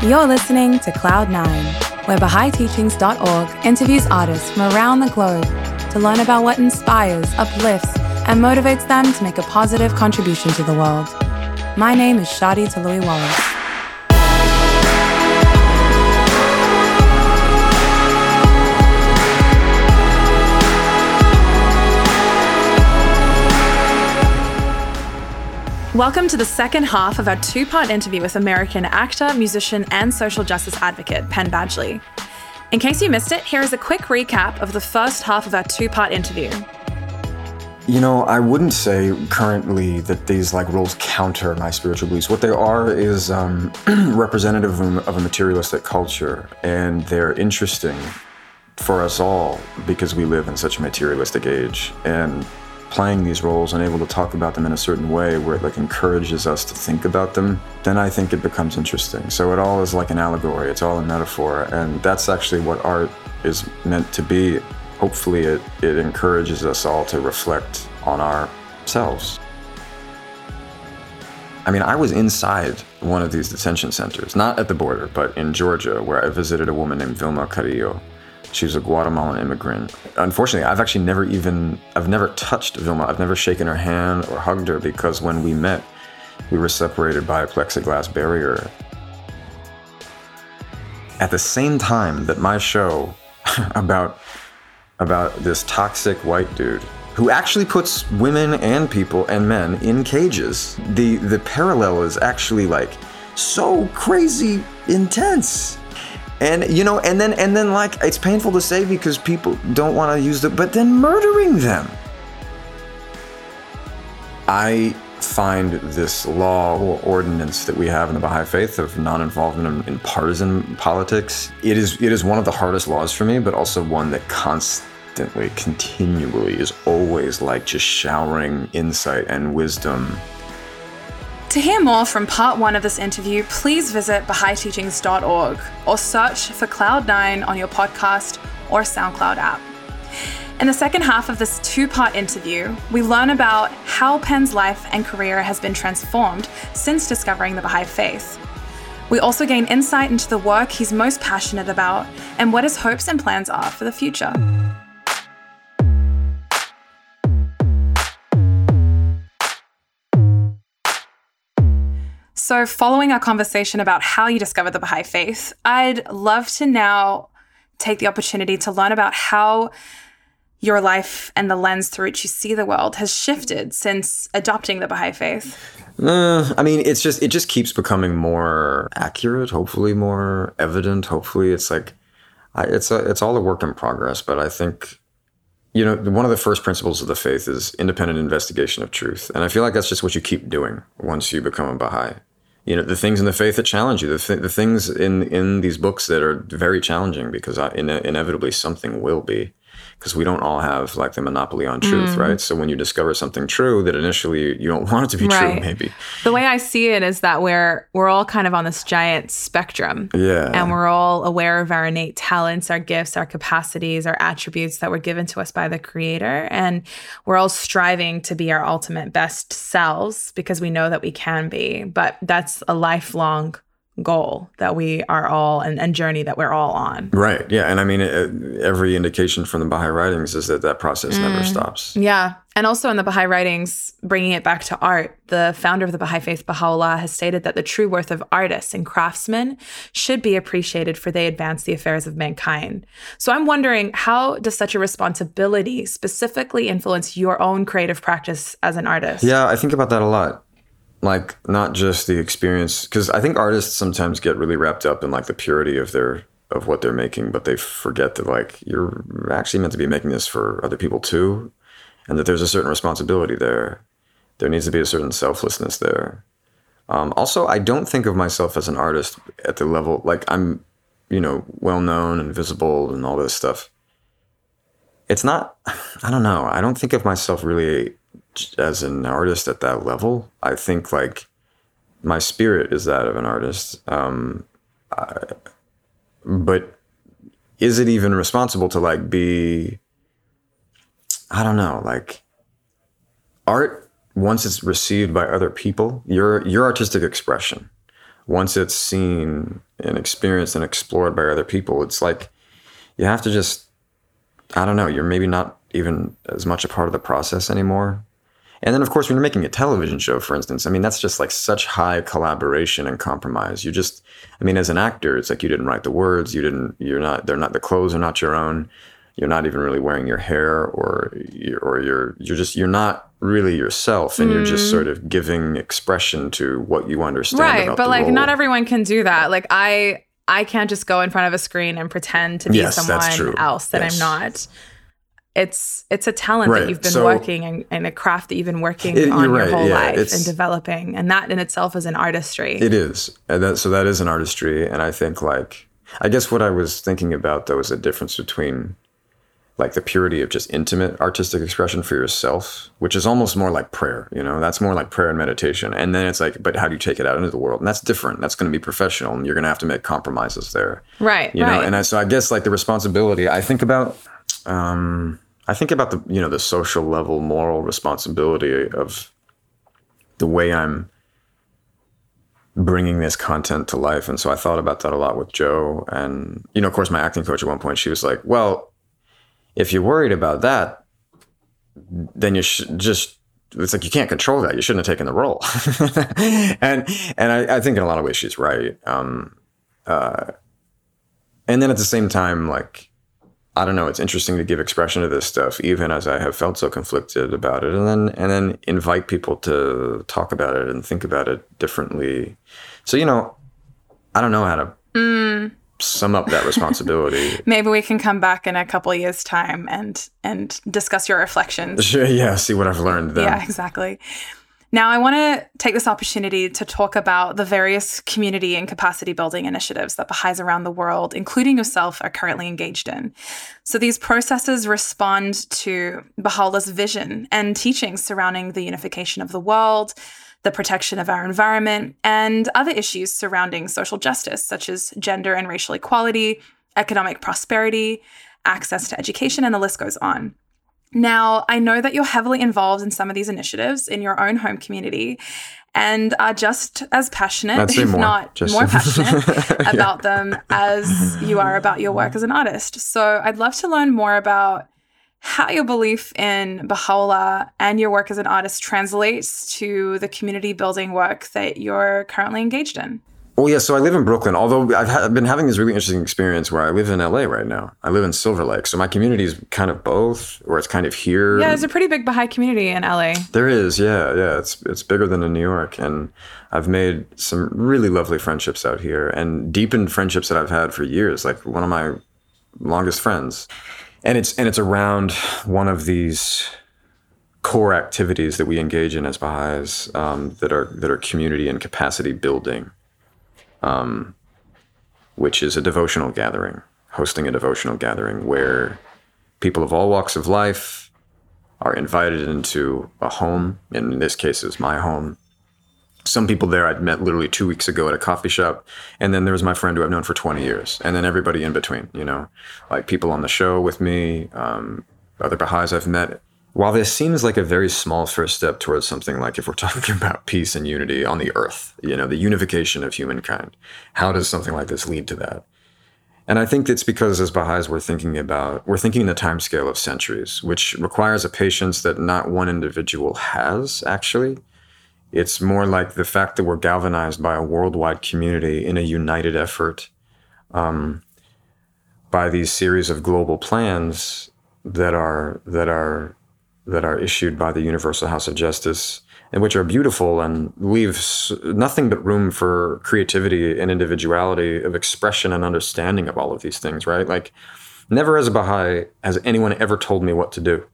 You're listening to Cloud9, where BahaiTeachings.org interviews artists from around the globe to learn about what inspires, uplifts, and motivates them to make a positive contribution to the world. My name is Shadi Toloui-Wallace. Welcome to the second half of our two part interview with American actor, musician, and social justice advocate Penn Badgley. In case you missed it, here is a quick recap of the first half of our two part interview. You know, I wouldn't say currently that these like roles counter my spiritual beliefs. What they are is um, representative of a materialistic culture, and they're interesting for us all because we live in such a materialistic age. And playing these roles and able to talk about them in a certain way where it like encourages us to think about them, then I think it becomes interesting. So it all is like an allegory, it's all a metaphor, and that's actually what art is meant to be. Hopefully it, it encourages us all to reflect on ourselves. I mean, I was inside one of these detention centers, not at the border, but in Georgia, where I visited a woman named Vilma Carrillo she was a Guatemalan immigrant. Unfortunately, I've actually never even I've never touched Vilma. I've never shaken her hand or hugged her because when we met, we were separated by a plexiglass barrier. At the same time that my show about about this toxic white dude who actually puts women and people and men in cages. The the parallel is actually like so crazy intense and you know and then and then like it's painful to say because people don't want to use the but then murdering them. I find this law or ordinance that we have in the baha'i faith of non-involvement in, in partisan politics it is it is one of the hardest laws for me but also one that constantly continually is always like just showering insight and wisdom to hear more from part one of this interview, please visit BahaiTeachings.org or search for Cloud9 on your podcast or SoundCloud app. In the second half of this two part interview, we learn about how Penn's life and career has been transformed since discovering the Baha'i faith. We also gain insight into the work he's most passionate about and what his hopes and plans are for the future. So, following our conversation about how you discovered the Baha'i faith, I'd love to now take the opportunity to learn about how your life and the lens through which you see the world has shifted since adopting the Baha'i faith. Uh, I mean, it's just it just keeps becoming more accurate. Hopefully, more evident. Hopefully, it's like I, it's a, it's all a work in progress. But I think you know one of the first principles of the faith is independent investigation of truth, and I feel like that's just what you keep doing once you become a Baha'i you know the things in the faith that challenge you the, th- the things in in these books that are very challenging because I, in, inevitably something will be because we don't all have like the monopoly on truth, mm. right? So when you discover something true that initially you don't want it to be right. true, maybe. The way I see it is that we're we're all kind of on this giant spectrum. Yeah. And we're all aware of our innate talents, our gifts, our capacities, our attributes that were given to us by the creator. And we're all striving to be our ultimate best selves because we know that we can be. But that's a lifelong goal that we are all and, and journey that we're all on. Right. Yeah. And I mean, it, every indication from the Baha'i writings is that that process mm. never stops. Yeah. And also in the Baha'i writings, bringing it back to art, the founder of the Baha'i faith, Baha'u'llah, has stated that the true worth of artists and craftsmen should be appreciated for they advance the affairs of mankind. So I'm wondering, how does such a responsibility specifically influence your own creative practice as an artist? Yeah, I think about that a lot like not just the experience because i think artists sometimes get really wrapped up in like the purity of their of what they're making but they forget that like you're actually meant to be making this for other people too and that there's a certain responsibility there. There needs to be a certain selflessness there. Um, also i don't think of myself as an artist at the level like i'm you know well known and visible and all this stuff. It's not i don't know. I don't think of myself really as an artist at that level. I think like my spirit is that of an artist. Um, I, but is it even responsible to like be? I don't know. Like art, once it's received by other people, your your artistic expression, once it's seen and experienced and explored by other people, it's like you have to just I don't know, you're maybe not even as much a part of the process anymore. And then, of course, when you're making a television show, for instance, I mean, that's just like such high collaboration and compromise. You just, I mean, as an actor, it's like you didn't write the words, you didn't, you're not, they're not, the clothes are not your own. You're not even really wearing your hair, or or you're you're just you're not really yourself, and mm. you're just sort of giving expression to what you understand. Right, but like role. not everyone can do that. Like I I can't just go in front of a screen and pretend to be yes, someone else that yes. I'm not it's it's a talent right. that you've been so, working and, and, a craft that you've been working it, on your whole yeah, life and developing and that in itself is an artistry. It is. And that, so that is an artistry. And i think like i guess what i was thinking about though is a difference between like the purity of just intimate artistic expression for yourself which is almost more like prayer you know? That's more like prayer and meditation. And then it's like but how do you take it out into the world? And that's different. That's going to be professional and you're going to have to make compromises there. Right you right. know and I, so i guess like the responsibility i think about um I think about the you know the social level moral responsibility of the way I'm bringing this content to life, and so I thought about that a lot with Joe. And you know, of course, my acting coach at one point she was like, "Well, if you're worried about that, then you should just." It's like you can't control that. You shouldn't have taken the role, and and I, I, think in a lot of ways she's right. Um, uh, and then at the same time, like I don't know, it's interesting to give expression to this stuff, even as I have felt so conflicted about it, and then and then invite people to talk about it and think about it differently. So you know, I don't know how to mm. sum up that responsibility. Maybe we can come back in a couple years' time and and discuss your reflections. Sure, yeah, see what I've learned. Then. Yeah, exactly. Now, I want to take this opportunity to talk about the various community and capacity building initiatives that Baha'is around the world, including yourself, are currently engaged in. So, these processes respond to Baha'u'llah's vision and teachings surrounding the unification of the world, the protection of our environment, and other issues surrounding social justice, such as gender and racial equality, economic prosperity, access to education, and the list goes on. Now, I know that you're heavily involved in some of these initiatives in your own home community and are just as passionate, if more, not just. more passionate, yeah. about them as you are about your work as an artist. So I'd love to learn more about how your belief in Baha'u'llah and your work as an artist translates to the community building work that you're currently engaged in. Well, yeah. So I live in Brooklyn. Although I've, ha- I've, been having this really interesting experience where I live in LA right now. I live in Silver Lake, so my community is kind of both, or it's kind of here. Yeah, there's a pretty big Baha'i community in LA. There is. Yeah, yeah. It's it's bigger than in New York, and I've made some really lovely friendships out here, and deepened friendships that I've had for years. Like one of my longest friends, and it's and it's around one of these core activities that we engage in as Baha'is um, that are that are community and capacity building um, which is a devotional gathering, hosting a devotional gathering where people of all walks of life are invited into a home. And in this case, it's my home. Some people there I'd met literally two weeks ago at a coffee shop. And then there was my friend who I've known for 20 years. And then everybody in between, you know, like people on the show with me, um, other Baha'is I've met while this seems like a very small first step towards something like if we're talking about peace and unity on the earth, you know, the unification of humankind, how does something like this lead to that? And I think it's because as Baha'is we're thinking about, we're thinking in the time scale of centuries, which requires a patience that not one individual has actually. It's more like the fact that we're galvanized by a worldwide community in a united effort um, by these series of global plans that are that are that are issued by the Universal House of Justice, and which are beautiful and leave nothing but room for creativity and individuality of expression and understanding of all of these things, right? Like, never as a Baha'i has anyone ever told me what to do,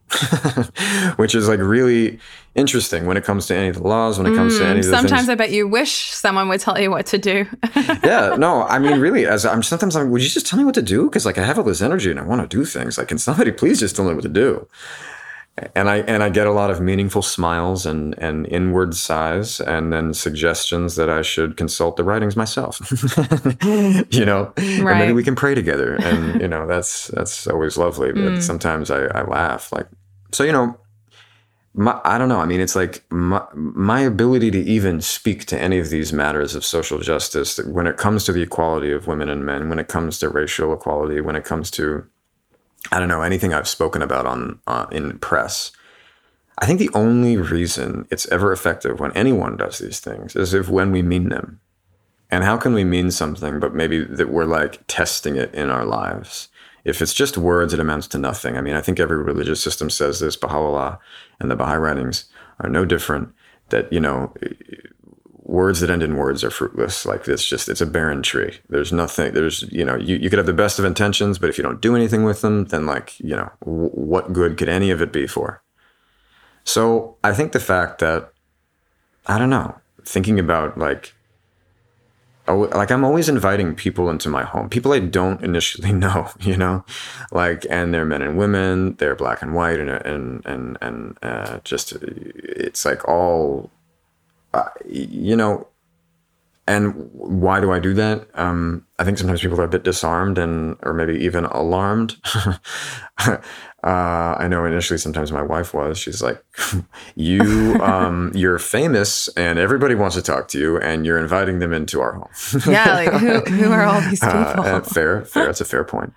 which is like really interesting when it comes to any of the laws, when it comes mm, to any of the Sometimes things. I bet you wish someone would tell you what to do. yeah, no, I mean, really, as I'm sometimes I'm, would you just tell me what to do? Because like I have all this energy and I want to do things. Like, can somebody please just tell me what to do? And I and I get a lot of meaningful smiles and and inward sighs, and then suggestions that I should consult the writings myself. you know, right. maybe we can pray together, and you know that's that's always lovely. But mm. sometimes I, I laugh like so. You know, my, I don't know. I mean, it's like my, my ability to even speak to any of these matters of social justice when it comes to the equality of women and men, when it comes to racial equality, when it comes to, I don't know, anything I've spoken about on uh, in press. I think the only reason it's ever effective when anyone does these things is if when we mean them. And how can we mean something, but maybe that we're like testing it in our lives? If it's just words, it amounts to nothing. I mean, I think every religious system says this. Baha'u'llah and the Baha'i writings are no different. That you know, words that end in words are fruitless. Like it's just it's a barren tree. There's nothing. There's you know, you, you could have the best of intentions, but if you don't do anything with them, then like you know, w- what good could any of it be for? So I think the fact that I don't know, thinking about like like I'm always inviting people into my home, people I don't initially know, you know, like, and they're men and women, they're black and white, and and and and uh, just it's like all, uh, you know, and why do I do that? Um, I think sometimes people are a bit disarmed and, or maybe even alarmed. uh, I know initially sometimes my wife was. She's like, "You, um, you're famous, and everybody wants to talk to you, and you're inviting them into our home." yeah, like who, who are all these uh, people? Uh, fair, fair. That's a fair point.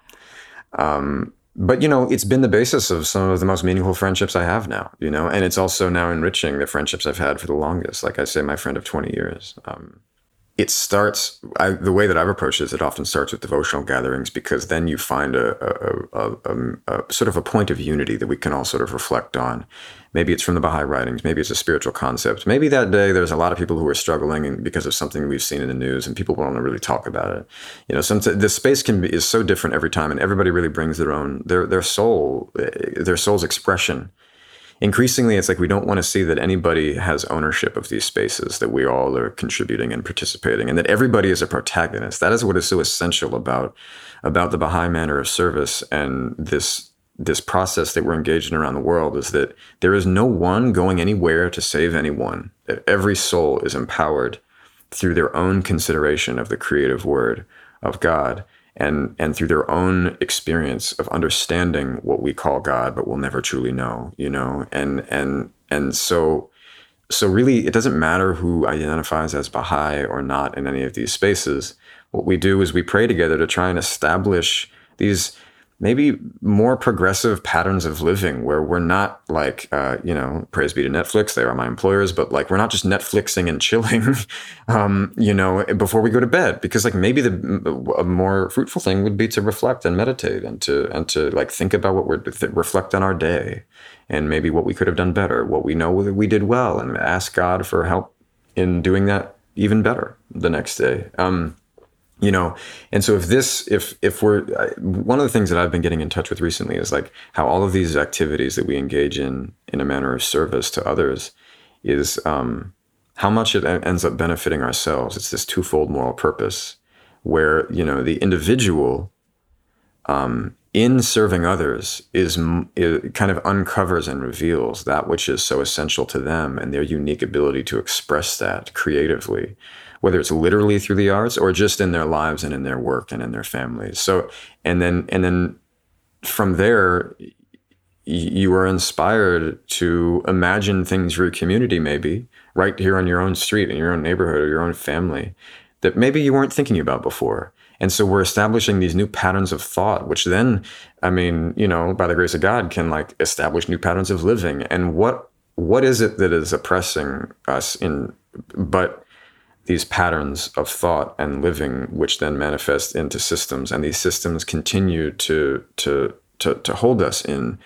Um, but you know, it's been the basis of some of the most meaningful friendships I have now. You know, and it's also now enriching the friendships I've had for the longest. Like I say, my friend of twenty years. Um, it starts I, the way that I've approached it is it often starts with devotional gatherings because then you find a, a, a, a, sort of a point of unity that we can all sort of reflect on. Maybe it's from the Baha'i writings, maybe it's a spiritual concept. Maybe that day there's a lot of people who are struggling because of something we've seen in the news and people want to really talk about it. You know, some the space can be is so different every time and everybody really brings their own their their soul eh, their soul's expression increasingly it's like we don't want to see that anybody has ownership of these spaces that we all are contributing and participating and that everybody is a protagonist. That is what is so essential about about the baha'i manner of service and this this process that we're engaged in around the world is that there is no one going anywhere to save anyone that every soul is empowered through their own consideration of the creative word of god and and through their own experience of understanding what we call God, but we'll never truly know, you know, and and and so so really it doesn't matter who identifies as Baha'i or not in any of these spaces. What we do is we pray together to try and establish these maybe more progressive patterns of living where we're not like uh, you know praise be to netflix they are my employers but like we're not just netflixing and chilling um, you know before we go to bed. Because like maybe the a more fruitful thing would be to reflect and meditate and to and to like think about what we're th- reflect on our day and maybe what we could have done better what we know that we did well and ask god for help in doing that even better the next day. Um, you know? And so if this if if we're one of the things that i've been getting in touch with recently is like how all of these activities that we engage in in a manner of service to others is um, how much it ends up benefiting ourselves. It's this twofold moral purpose where you know the individual um, in serving others is, is kind of uncovers and reveals that which is so essential to them and their unique ability to express that creatively whether it's literally through the arts or just in their lives and in their work and in their families. So, and then, and then from there, you are inspired to imagine things for your community, maybe right here on your own street, in your own neighborhood, or your own family that maybe you weren't thinking about before. And so we're establishing these new patterns of thought, which then, I mean, you know, by the grace of God, can like establish new patterns of living. And what what is it that is oppressing us in but these patterns of thought and living, which then manifest into systems, and these systems continue to to to, to hold us in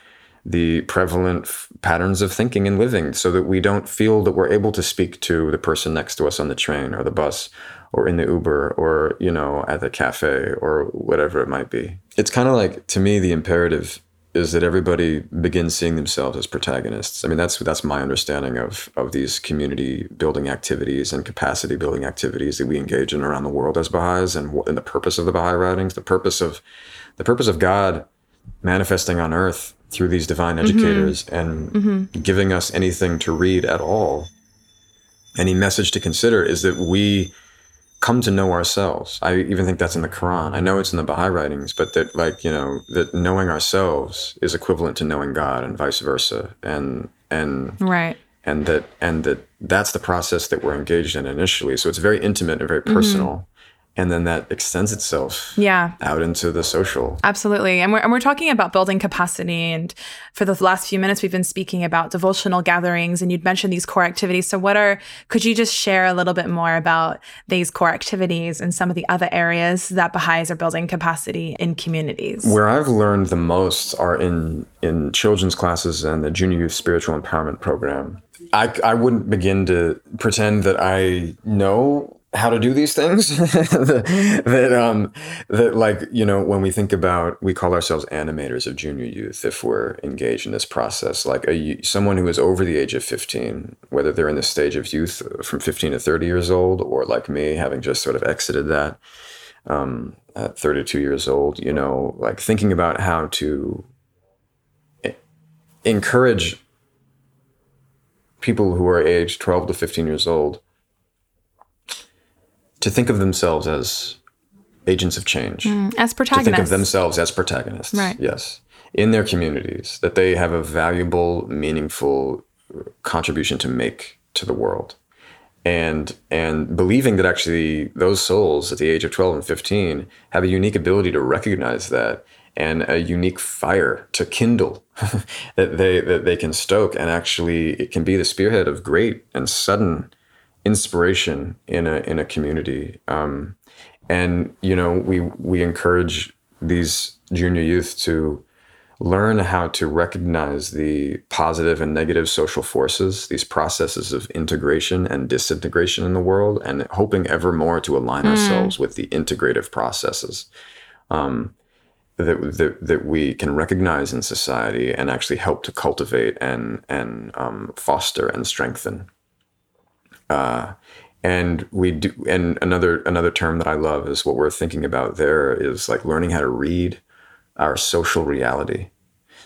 the prevalent f- patterns of thinking and living, so that we don't feel that we're able to speak to the person next to us on the train or the bus or in the Uber or you know at the cafe or whatever it might be. It's kind of like to me the imperative is that everybody begins seeing themselves as protagonists. I mean, that's that's my understanding of of these community building activities and capacity building activities that we engage in around the world as Baha'is, and, and the purpose of the Baha'i writings, the purpose of the purpose of God manifesting on earth through these divine mm-hmm. educators mm-hmm. and mm-hmm. giving us anything to read at all, any message to consider is that we come to know ourselves. I even think that's in the Quran. I know it's in the Baha'i writings, but that like, you know, that knowing ourselves is equivalent to knowing God and vice versa. And and right and that and that that's the process that we're engaged in initially so it's very intimate and very personal mm-hmm. And then that extends itself yeah out into the social Absolutely. And we're, and we're talking about building capacity. And for the last few minutes, we've been speaking about devotional gatherings, and you'd mentioned these core activities. So, what are, could you just share a little bit more about these core activities and some of the other areas that Baha'is are building capacity in communities? where i've learned the most are in in children's classes and the junior youth spiritual empowerment program i i wouldn't begin to pretend that i know how to do these things. That, that um that like you know when we think about we call ourselves animators of junior youth if we're engaged in this process. Like a someone who is over the age of 15 whether they're in the stage of youth from 15 to 30 years old or like me having just sort of exited that um, at 32 years old you know like thinking about how to encourage people who are aged 12 to 15 years old to think of themselves as agents of change, mm, As protagonists, to think of themselves as protagonists. Right. Yes. In their communities, that they have a valuable, meaningful contribution to make to the world. And and believing that actually those souls at the age of 12 and 15 have a unique ability to recognize that and a unique fire to kindle that they that they can stoke and actually it can be the spearhead of great and sudden inspiration in a in a community. Um, and you know, we we encourage these junior youth to learn how to recognize the positive and negative social forces, these processes of integration and disintegration in the world, and hoping ever more to align ourselves with the integrative processes. Um, that, that, that we can recognize in society and actually help to cultivate and and um, foster and strengthen uh, and we do and another another term that i love is what we're thinking about there is like learning how to read our social reality.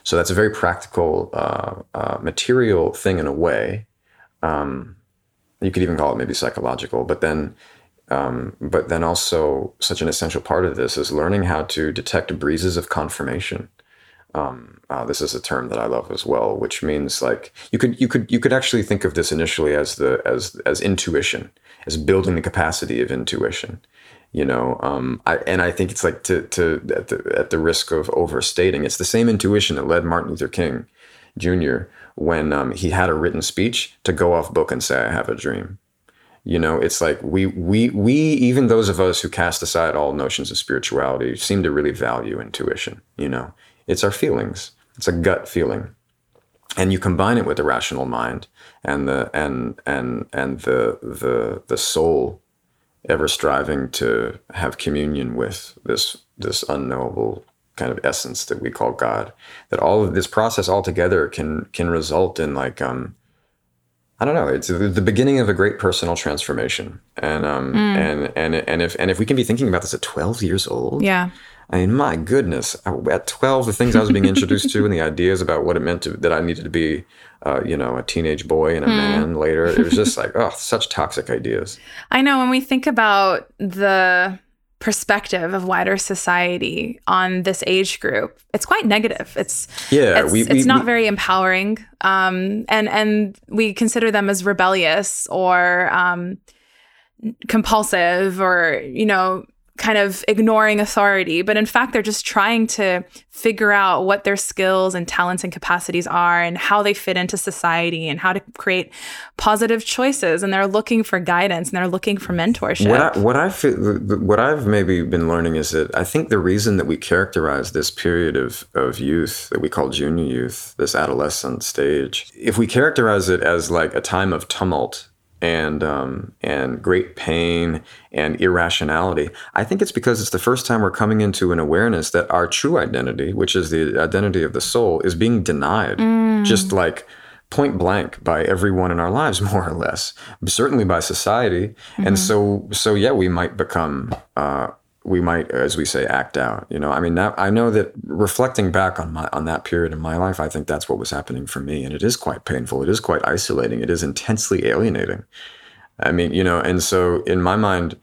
So that's a very practical uh, uh, material thing in a way. Um, you could even call it maybe psychological but then um, but then also such an essential part of this is learning how to detect breezes of confirmation um, uh, this is a term that I love as well, which means like you could you could you could actually think of this initially as the as as intuition, as building the capacity of intuition. You know, um, I, and I think it's like to to at the at the risk of overstating, it's the same intuition that led Martin Luther King Jr. when um, he had a written speech to go off book and say, "I have a dream." You know, it's like we we we even those of us who cast aside all notions of spirituality seem to really value intuition. You know, it's our feelings. It's a gut feeling, and you combine it with the rational mind and the and and and the the the soul ever striving to have communion with this this unknowable kind of essence that we call God. That all of this process altogether can can result in like um I don't know. It's the beginning of a great personal transformation, and um, and and and if and if we can be thinking about this at twelve years old, yeah. I mean, my goodness, at 12, the things I was being introduced to and the ideas about what it meant to, that I needed to be, uh, you know, a teenage boy and a man later, it was just like, oh, such toxic ideas. I know when we think about the perspective of wider society on this age group, it's quite negative. It's Yeah, it's, we- it's not we- very empowering, um, and and we consider them as rebellious or um, compulsive or you know kind of ignoring authority but in fact they're just trying to figure out what their skills and talents and capacities are and how they fit into society and how to create positive choices. And they're looking for guidance and they're looking for mentorship. What I, what I feel, what I've maybe been learning is that I think the reason that we characterize this period of of youth that we call junior youth, this adolescent stage, if we characterize it as like a time of tumult and um, and great pain and irrationality, I think it's because it's the first time we're coming into an awareness that our true identity, which is the identity of the soul, is being denied, just like point blank by everyone in our lives more or less certainly by society. And so so yeah we might become uh we might as we say act out you know? I mean that, i know that reflecting back on my on that period in my life i think that's what was happening for me and it is quite painful. It is quite isolating. It is intensely alienating. I mean you know and so in my mind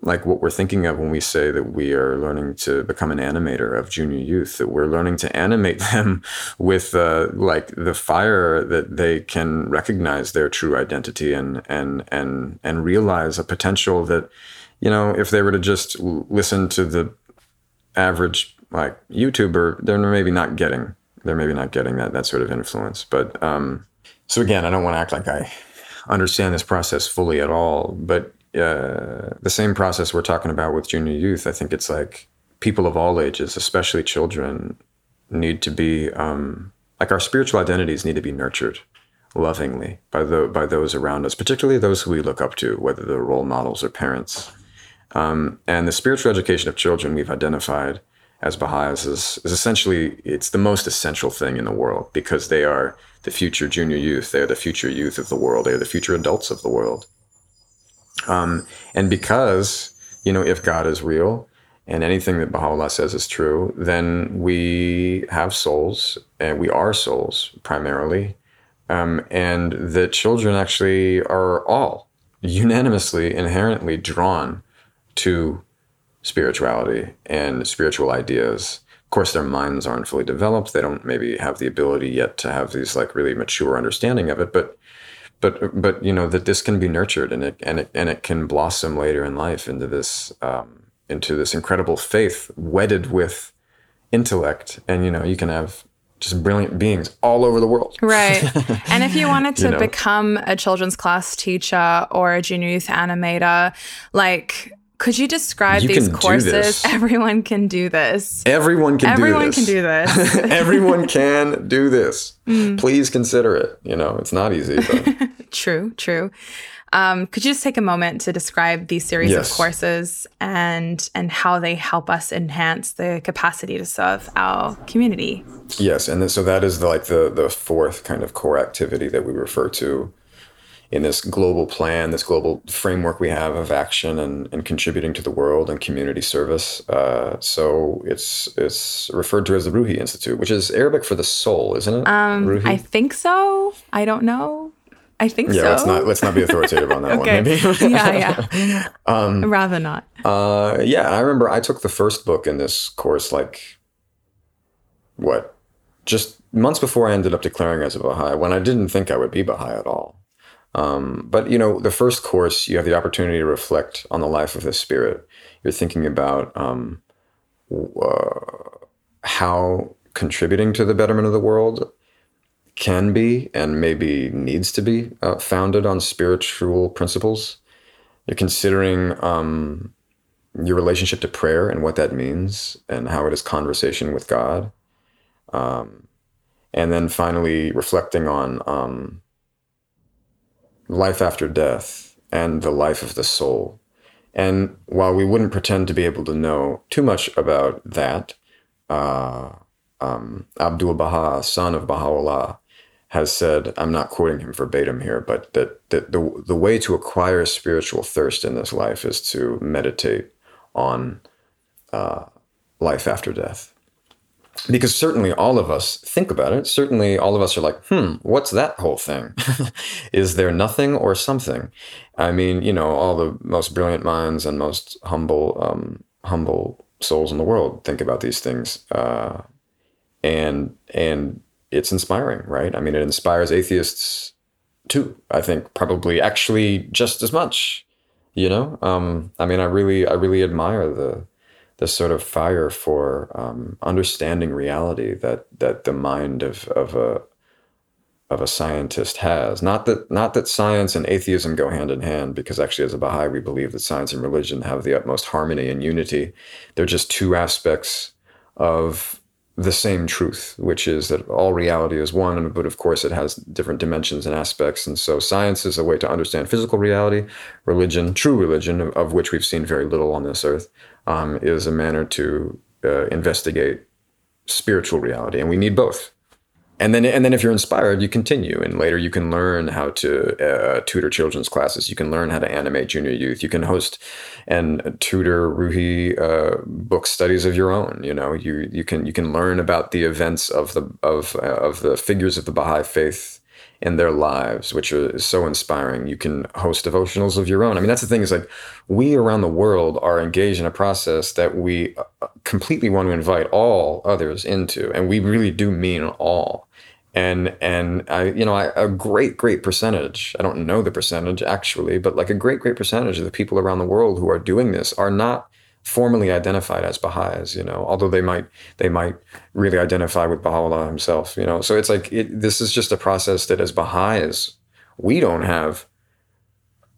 like what we're thinking of when we say that we are learning to become an animator of junior youth that we're learning to animate them with uh, like the fire that they can recognize their true identity and and and and realize a potential that you know if they were to just listen to the average like youtuber they're maybe not getting they're maybe not getting that that sort of influence but um so again i don't want to act like i understand this process fully at all but uh, the same process we're talking about with junior youth. I think it's like people of all ages, especially children, need to be um, like our spiritual identities need to be nurtured lovingly by the by those around us, particularly those who we look up to, whether they're role models or parents. Um, and the spiritual education of children we've identified as Baha'is is, is essentially it's the most essential thing in the world because they are the future junior youth, they are the future youth of the world, they are the future adults of the world. Um, and because, you know, if God is real and anything that Baha'u'llah says is true, then we have souls and we are souls primarily. Um, and the children actually are all unanimously, inherently drawn to spirituality and spiritual ideas. Of course, their minds aren't fully developed. They don't maybe have the ability yet to have these like really mature understanding of it, but but but you know that this can be nurtured and it and it and it can blossom later in life into this um, into this incredible faith wedded with intellect and you know you can have just brilliant beings all over the world right and if you wanted to you know? become a children's class teacher or a junior youth animator like could you describe you these courses? Everyone can do this. Everyone can Everyone do this. Everyone can do this. Everyone can do this. Mm. Please consider it. You know, it's not easy. true, true. Um, could you just take a moment to describe these series yes. of courses and and how they help us enhance the capacity to serve our community? Yes, and so that is the, like the the fourth kind of core activity that we refer to in this global plan, this global framework we have of action and, and contributing to the world and community service. Uh, so it's it's referred to as the Ruhi Institute, which is Arabic for the soul, isn't it? Um, I think so. I don't know. I think yeah, so. let's not let's not be authoritative on that okay. one. Maybe. yeah, yeah. Um, Rather not. Uh, yeah, I remember I took the first book in this course like what, just months before I ended up declaring as a Baha'i, when I didn't think I would be Baha'i at all. Um, but you know, the first course, you have the opportunity to reflect on the life of the spirit. You're thinking about um, uh, how contributing to the betterment of the world can be and maybe needs to be uh, founded on spiritual principles. You're considering um, your relationship to prayer and what that means and how it is conversation with God. Um, and then finally reflecting on um, life after death and the life of the soul. And while we wouldn't pretend to be able to know too much about that, uh, um, Abdul Baha, son of Baha'u'llah, has said, I'm not quoting him verbatim here, but that, that the, the way to acquire spiritual thirst in this life is to meditate on uh, life after death because certainly all of us think about it. Certainly all of us are like, hmm, what's that whole thing? Is there nothing or something? I mean, you know, all the most brilliant minds and most humble, um, humble souls in the world think about these things, uh, and and it's inspiring, right? I mean, it inspires atheists too. I think probably actually just as much. You know, um, I mean, I really, I really admire the this sort of fire for um, understanding reality that that the mind of of a of a scientist has. Not that not that science and atheism go hand in hand, because actually, as a Baha'i, we believe that science and religion have the utmost harmony and unity. They're just two aspects of the same truth, which is that all reality is one, but of course it has different dimensions and aspects. And so science is a way to understand physical reality. Religion, true religion, of which we've seen very little on this earth, um, is a manner to uh, investigate spiritual reality, and we need both. And then, and then, if you're inspired, you continue, and later you can learn how to uh, tutor children's classes. You can learn how to animate junior youth. You can host and tutor Ruhi uh, book studies of your own. You know, you you can you can learn about the events of the of uh, of the figures of the Baha'i faith in their lives, which is so inspiring. You can host devotionals of your own. I mean, that's the thing is like we around the world are engaged in a process that we uh, completely want to invite all others into, and we really do mean all. And and I, you know, I, a great great percentage. I don't know the percentage actually, but like a great great percentage of the people around the world who are doing this are not formally identified as Baha'is, you know, although they might they might really identify with Baha'u'llah himself, you know. So it's like it, this is just a process that as Baha'is we don't have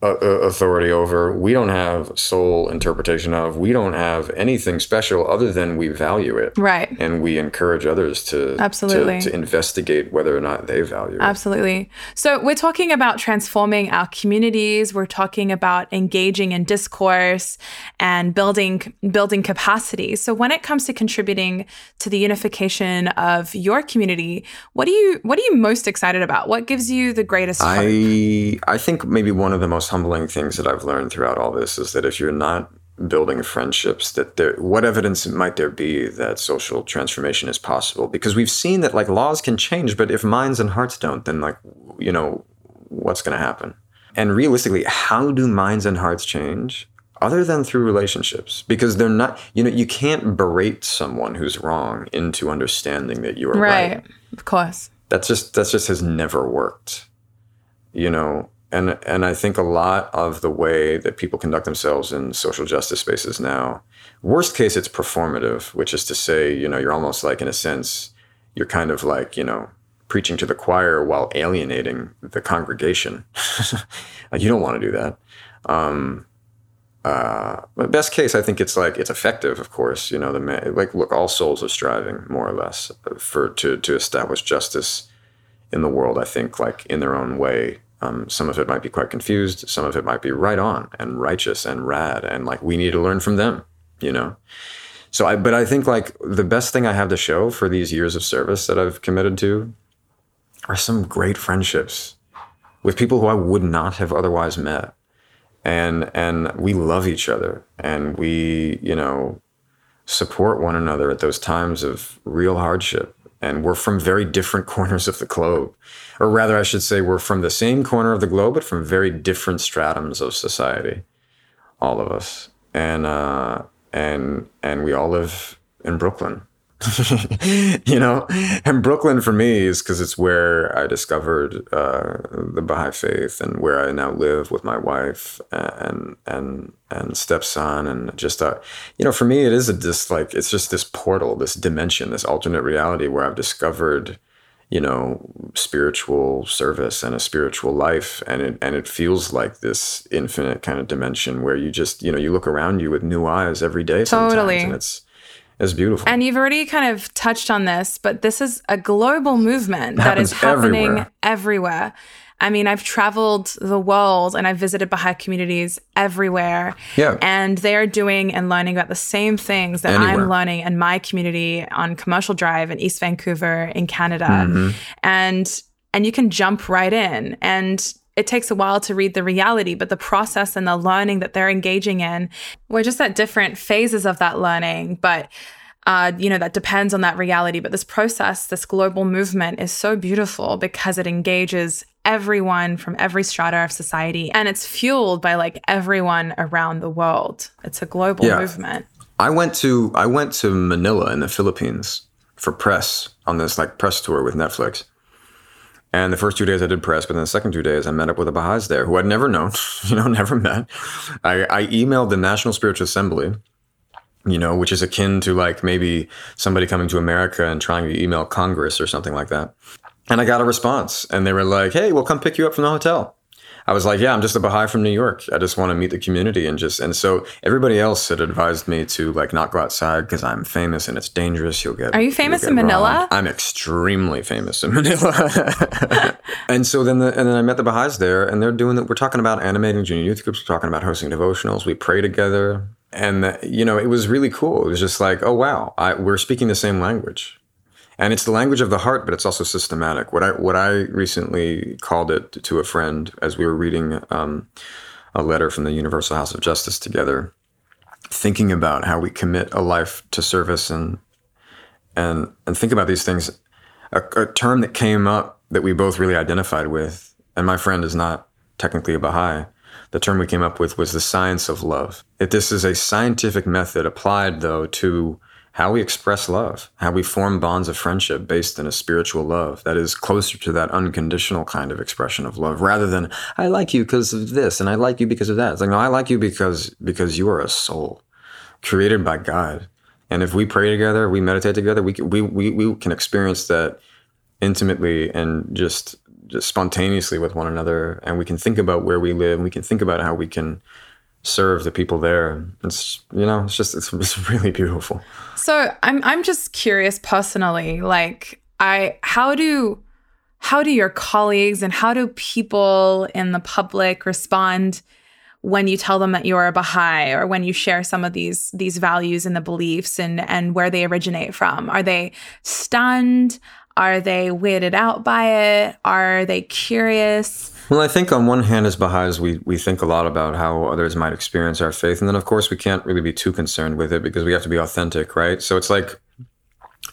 authority over. We don't have sole interpretation of. We don't have anything special other than we value it. Right. And we encourage others to absolutely to, to investigate whether or not they value it. Absolutely. So we're talking about transforming our communities. We're talking about engaging in discourse and building building capacity. So when it comes to contributing to the unification of your community, what do you what are you most excited about? What gives you the greatest? Hope? I I think maybe one of the most humbling things that I've learned throughout all this is that if you're not building friendships that there what evidence might there be that social transformation is possible? Because we've seen that like laws can change but if minds and hearts don't then like you know what's going to happen? And realistically how do minds and hearts change other than through relationships? Because they're not you know you can't berate someone who's wrong into understanding that you are right, right. of course. That's just that's just has never worked you know and and I think a lot of the way that people conduct themselves in social justice spaces now, worst case, it's performative, which is to say, you know, you're almost like in a sense, you're kind of like you know preaching to the choir while alienating the congregation. you don't want to do that. Um, uh, but best case, I think it's like it's effective. Of course, you know the like look, all souls are striving more or less for to to establish justice in the world. I think like in their own way um, some of it might be quite confused. Some of it might be right on and righteous and rad. And like, we need to learn from them, you know? So I, but I think like the best thing I have to show for these years of service that I've committed to are some great friendships with people who I would not have otherwise met. And, and we love each other and we, you know, support one another at those times of real hardship and we're from very different corners of the globe. Or rather, I should say, we're from the same corner of the globe, but from very different stratums of society, all of us. And, uh, and, and we all live in Brooklyn. you know, and Brooklyn for me is because it's where I discovered uh, the Baha'i faith and where I now live with my wife and and and stepson and just uh, you know, for me it is a just like it's just this portal, this dimension, this alternate reality where I've discovered you know spiritual service and a spiritual life. And it and it feels like this infinite kind of dimension where you just you know you look around you with new eyes every day totally. and it's is beautiful. And you've already kind of touched on this, but this is a global movement that is happening everywhere. everywhere. I mean, I've traveled the world and I've visited Baha'i communities everywhere. Yeah. And they are doing and learning about the same things that Anywhere. I'm learning in my community on Commercial Drive in East Vancouver in Canada. Mm-hmm. And and you can jump right in. And it takes a while to read the reality, but the process and the learning that they're engaging in, we're just at different phases of that learning. But uh, you know, that depends on that reality. But this process, this global movement is so beautiful because it engages everyone from every strata of society and it's fueled by like everyone around the world. It's a global yeah. movement. I went to I went to Manila in the Philippines for press on this like press tour with Netflix. And the first two days I did press, but then the second two days I met up with the Baha'is there who I'd never known, you know, never met. I, I emailed the National Spiritual Assembly, you know, which is akin to like maybe somebody coming to America and trying to email Congress or something like that. And I got a response and they were like, hey, we'll come pick you up from the hotel. I was like, yeah, I'm just a Baha'i from New York. I just want to meet the community and just and so everybody else had advised me to like not go outside because I'm famous and it's dangerous. You'll get. Are you famous in Manila? Wrong. I'm extremely famous in Manila. and so then the, and then I met the Baha'is there and they're doing that. We're talking about animating junior youth groups. We're talking about hosting devotionals. We pray together. And uh, you know, it was really cool. It was just like, oh wow, I, we're speaking the same language and it's the language of the heart, but it's also systematic. What I what I recently called it to a friend as we were reading um, a letter from the Universal House of Justice together, thinking about how we commit a life to service and and and think about these things. A, a term that came up that we both really identified with, and my friend is not technically a Baha'i, the term we came up with was the science of love. If this is a scientific method applied, though, to how we express love, how we form bonds of friendship based in a spiritual love that is closer to that unconditional kind of expression of love, rather than I like you because of this and I like you because of that. It's like no, I like you because because you are a soul created by God, and if we pray together, we meditate together, we we we, we can experience that intimately and just just spontaneously with one another, and we can think about where we live, and we can think about how we can serve the people there. It's you know, it's just it's, it's really beautiful. So I'm I'm just curious personally, like I how do how do your colleagues and how do people in the public respond when you tell them that you're a Baha'i or when you share some of these these values and the beliefs and and where they originate from? Are they stunned? Are they weirded out by it? Are they curious? Well, I think on one hand, as Baha'is, we, we think a lot about how others might experience our faith. And then, of course, we can't really be too concerned with it because we have to be authentic, right? So it's like,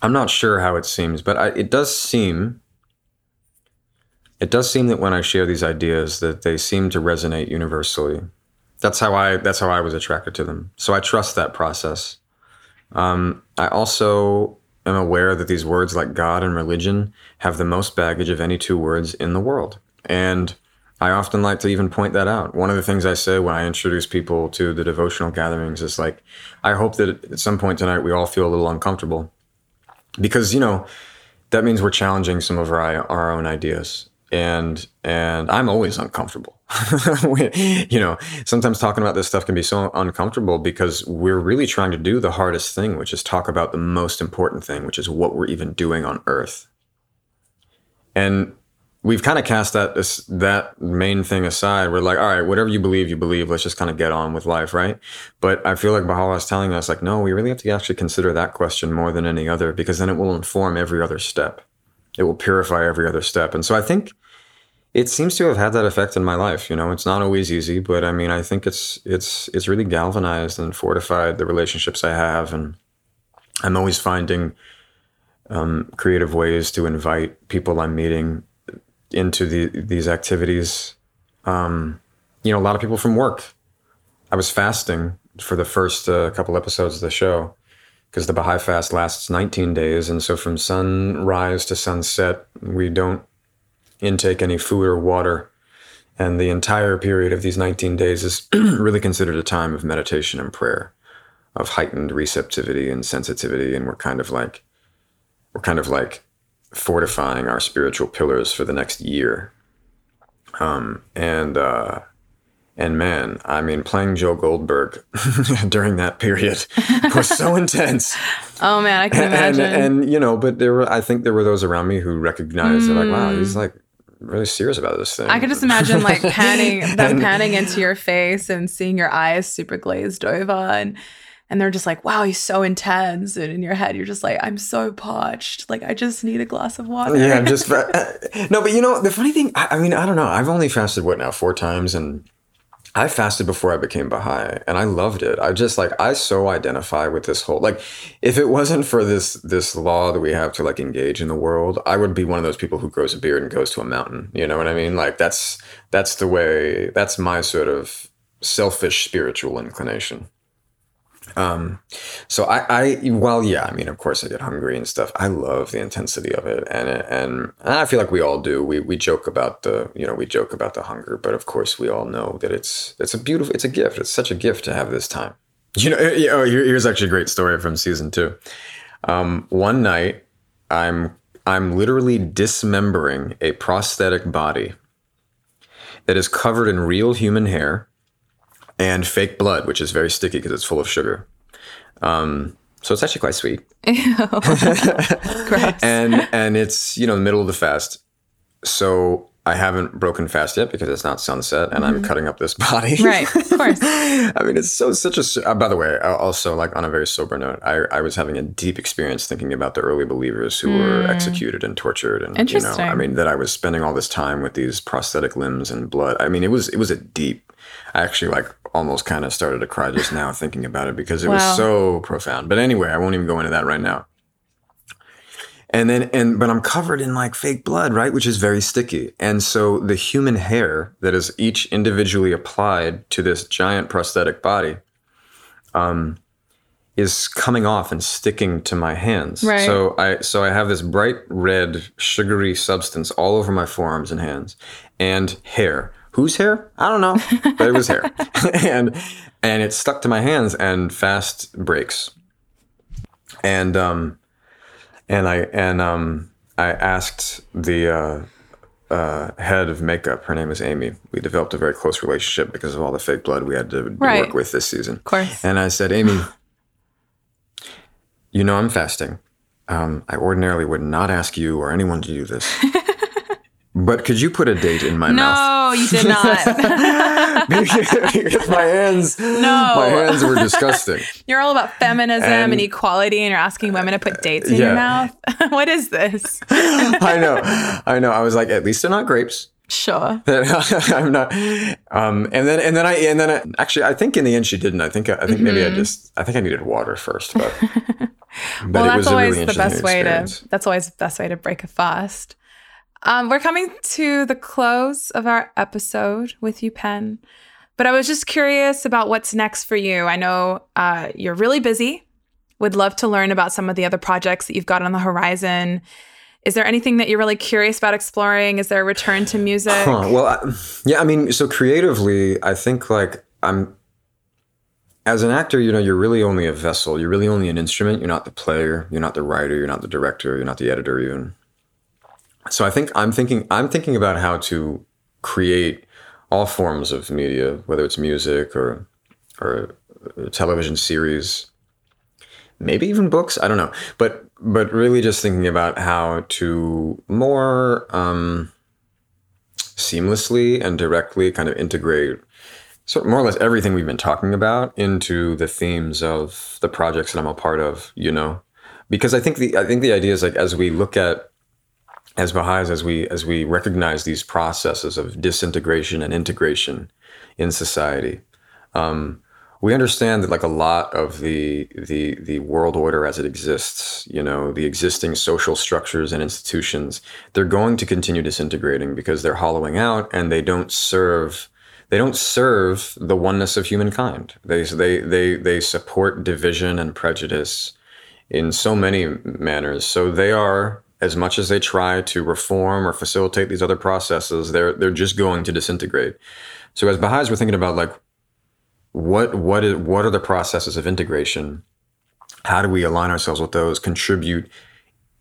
I'm not sure how it seems, but I, it does seem, it does seem that when I share these ideas, that they seem to resonate universally. That's how I, that's how I was attracted to them. So I trust that process. Um, I also am aware that these words like God and religion have the most baggage of any two words in the world. And I often like to even point that out. One of the things I say when I introduce people to the devotional gatherings is like, I hope that at some point tonight we all feel a little uncomfortable because, you know, that means we're challenging some of our, our own ideas. And, and I'm always uncomfortable. you know, sometimes talking about this stuff can be so uncomfortable because we're really trying to do the hardest thing, which is talk about the most important thing, which is what we're even doing on earth. And we've kind of cast that that main thing aside. We're like, all right, whatever you believe, you believe. Let's just kind of get on with life, right? But I feel like Baha'u'llah is telling us, like, no, we really have to actually consider that question more than any other, because then it will inform every other step. It will purify every other step. And so I think it seems to have had that effect in my life. You know, it's not always easy, but I mean, I think it's it's it's really galvanized and fortified the relationships I have, and I'm always finding um, creative ways to invite people I'm meeting into the, these activities. Um, you know, a lot of people from work. I was fasting for the first uh, couple episodes of the show because the Baha'i fast lasts 19 days. And so from sunrise to sunset, we don't intake any food or water. And the entire period of these 19 days is really considered a time of meditation and prayer, of heightened receptivity and sensitivity. And we're kind of like, we're kind of like fortifying our spiritual pillars for the next year. Um, and uh, and man, I mean, playing Joe Goldberg during that period was so intense. Oh man, I can imagine. And, and, you know, but there were, I think there were those around me who recognized, mm. like, wow, he's like really serious about this thing. I could just imagine like panning, them panning into your face and seeing your eyes super glazed over, and and they're just like, wow, he's so intense. And in your head, you're just like, I'm so parched. Like, I just need a glass of oh, water. Yeah, I'm just, uh, no, but you know, the funny thing, I, I, mean, I don't know. I've only fasted, what now, four times. And I fasted before I became Baha'i and I loved it. I just like, I so identify with this whole, like, if it wasn't for this, this law that we have to like engage in the world, I would be one of those people who grows a beard and goes to a mountain. You know what I mean? Like, that's, that's the way, that's my sort of selfish spiritual inclination. Um, so I, I, well, yeah, I mean, of course I get hungry and stuff. I love the intensity of it. And, and, I feel like we all do. We, we joke about the, you know, we joke about the hunger, but of course we all know that it's, it's a beautiful, it's a gift. It's such a gift to have this time. You know, oh, here's actually a great story from season two. Um, one night I'm, I'm literally dismembering a prosthetic body that is covered in real human hair and fake blood, which is very sticky because it's full of sugar. Um, so it's actually quite sweet. and and it's you know the middle of the fast, so I haven't broken fast yet because it's not sunset, and mm-hmm. I'm cutting up this body. Right, of course. I mean, it's so such a. Uh, by the way, also like on a very sober note, I I was having a deep experience thinking about the early believers who mm. were executed and tortured, and Interesting. you know, I mean that I was spending all this time with these prosthetic limbs and blood. I mean, it was it was a deep. I actually like almost kind of started to cry just now thinking about it because it wow. was so profound. But anyway, I won't even go into that right now. and then and but I'm covered in like fake blood, right, which is very sticky. And so the human hair that is each individually applied to this giant prosthetic body, um, is coming off and sticking to my hands. Right. So I so I have this bright red sugary substance all over my forearms and hands, and hair. Whose hair? I don't know, but it was hair, and and it stuck to my hands and fast breaks. And um, and I and um, I asked the uh, uh, head of makeup. Her name is Amy. We developed a very close relationship because of all the fake blood we had to Right. work with this season. Of course. And I said, Amy, you know I'm fasting. Um, I ordinarily would not ask you or anyone to do this. but could you put a date in my mouth? No, you did not. because my hands, No. my hands were disgusting. you're all about feminism and, And- equality, and you're asking women to put dates in your mouth. what is this? I know, I know. I was like, at least they're not grapes. Sure. I'm not. Um, and then, and then I, and then I, actually, I think in the end she didn't. I think, I think maybe I just, I think I needed water first, but, but Mm-hmm. Well, it that's always really the best way to. That's always the best way to break a fast. Um, we're coming to the close of our episode with you, Penn. But I was just curious about what's next for you. I know uh, you're really busy. Would love to learn about some of the other projects that you've got on the horizon. Is there anything that you're really curious about exploring? Is there a return to music? Huh, well, I, yeah, I mean, so creatively, I think like I'm as an actor, you know, you're really only a vessel. You're really only an instrument. You're not the player. You're not the writer. You're not the director. You're not the editor even. So I think I'm thinking I'm thinking about how to create all forms of media, whether it's music or or television series, maybe even books. I don't know, but but really just thinking about how to more. Um, seamlessly and directly kind of integrate sort of more or less everything we've been talking about into the themes of the projects that I'm a part of, you know? Because I think the I think the idea is like as we look at as Baha'is, as we as we recognize these processes of disintegration and integration in society, um, we understand that like a lot of the the the world order as it exists, you know, the existing social structures and institutions, they're going to continue disintegrating because they're hollowing out and they don't serve they don't serve the oneness of humankind. They they they they support division and prejudice in so many manners. So they are as much as they try to reform or facilitate these other processes, they're they're just going to disintegrate. So as Baha'is, we're thinking about like what what is what are the processes of integration? How do we align ourselves with those, contribute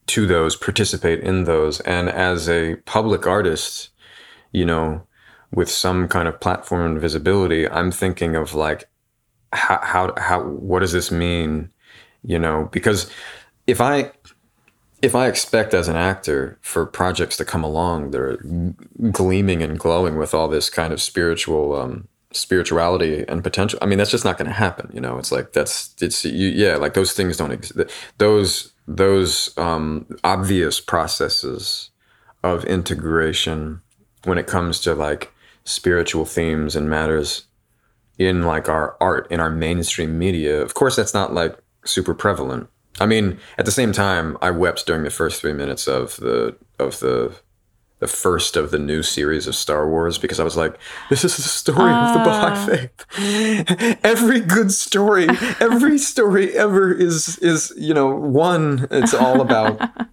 to those, participate in those? And as a public artist, you know, with some kind of platform and visibility, I'm thinking of like how how how what does this mean? You know, because if I if I expect as an actor for projects to come along that are gleaming and glowing with all this kind of spiritual um, spirituality and potential, I mean, that's just not going to happen. You know, it's like that's it's you, yeah, like those things don't exist. Those those um, obvious processes of integration when it comes to like spiritual themes and matters in like our art in our mainstream media. Of course, that's not like super prevalent. I mean, at the same time, I wept during the first three minutes of the of the the first of the new series of Star Wars because I was like, this is the story of the Baha'i faith. every good story, every story ever is is you know one. It's all about.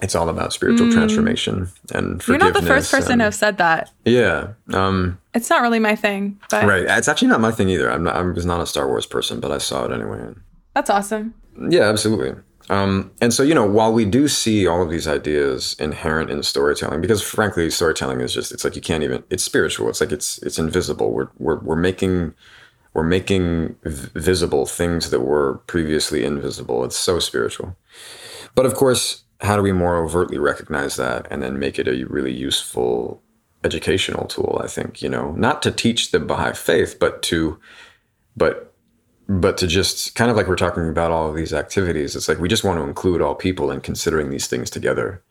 It's all about spiritual transformation and forgiveness. You're not the first person and- to have said that. Yeah. Um, It's not really my thing, but right. It's actually not my thing either. I'm not, I was not a Star Wars person, but I saw it anyway. that's awesome. Yeah, absolutely. Um, and so, you know, while we do see all of these ideas inherent in storytelling, because frankly, storytelling is just, it's like you can't even, it's spiritual. It's like it's, it's invisible. We're, we're, we're making, we're making visible things that were previously invisible. It's so spiritual. But of course, how do we more overtly recognize that and then make it a really useful educational tool? I think, you know, not to teach the Baha'i faith, but to, but but to just kind of like we're talking about all of these activities, it's like we just want to include all people in considering these things together.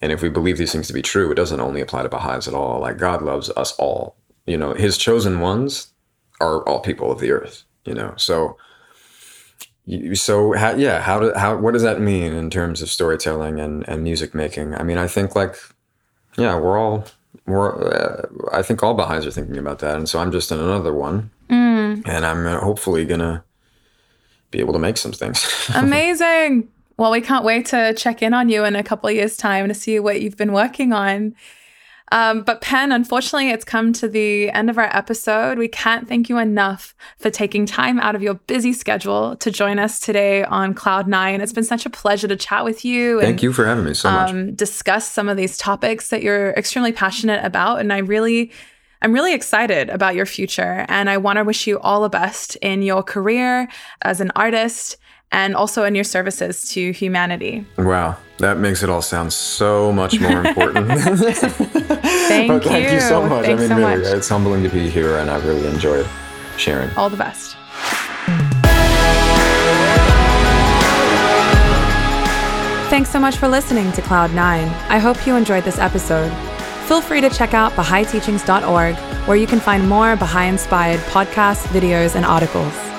And if we believe these things to be true, it doesn't only apply to Baha'is at all. Like God loves us all. You know, his chosen ones are all people of the earth, you know. So so how, yeah, how do how what does that mean in terms of storytelling and and music making? I mean, I think like yeah, we're all we're uh, I think all Baha'is are thinking about that, and so I'm just in another one, mm. and I'm hopefully gonna be able to make some things. Amazing. Well, we can't wait to check in on you in a couple of years' time to see what you've been working on. Um, but Penn, unfortunately, it's come to the end of our episode. We can't thank you enough for taking time out of your busy schedule to join us today on Cloud9. It's been such a pleasure to chat with you. Thank and, you for having me so much. Um, discuss some of these topics that you're extremely passionate about, and I really. I'm really excited about your future, and I want to wish you all the best in your career as an artist and also in your services to humanity. Wow, that makes it all sound so much more important. thank you. Thank you so much. Thanks I mean, so really, much. it's humbling to be here, and I've really enjoyed sharing. All the best. Thanks so much for listening to Cloud9. I hope you enjoyed this episode. Feel free to check out BahaiTeachings.org, where you can find more Baha'i inspired podcasts, videos, and articles.